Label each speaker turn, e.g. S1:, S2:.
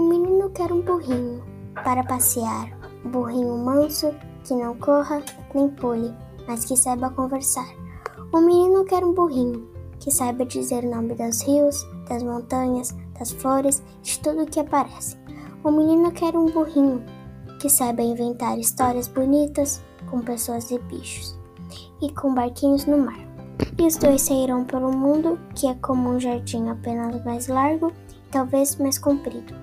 S1: menino quer um burrinho para passear, um burrinho manso que não corra nem pule, mas que saiba conversar. O menino quer um burrinho que saiba dizer o nome dos rios, das montanhas, das flores, de tudo que aparece. O menino quer um burrinho que saiba inventar histórias bonitas com pessoas e bichos e com barquinhos no mar. E os dois saíram pelo mundo, que é como um jardim apenas mais largo e talvez mais comprido.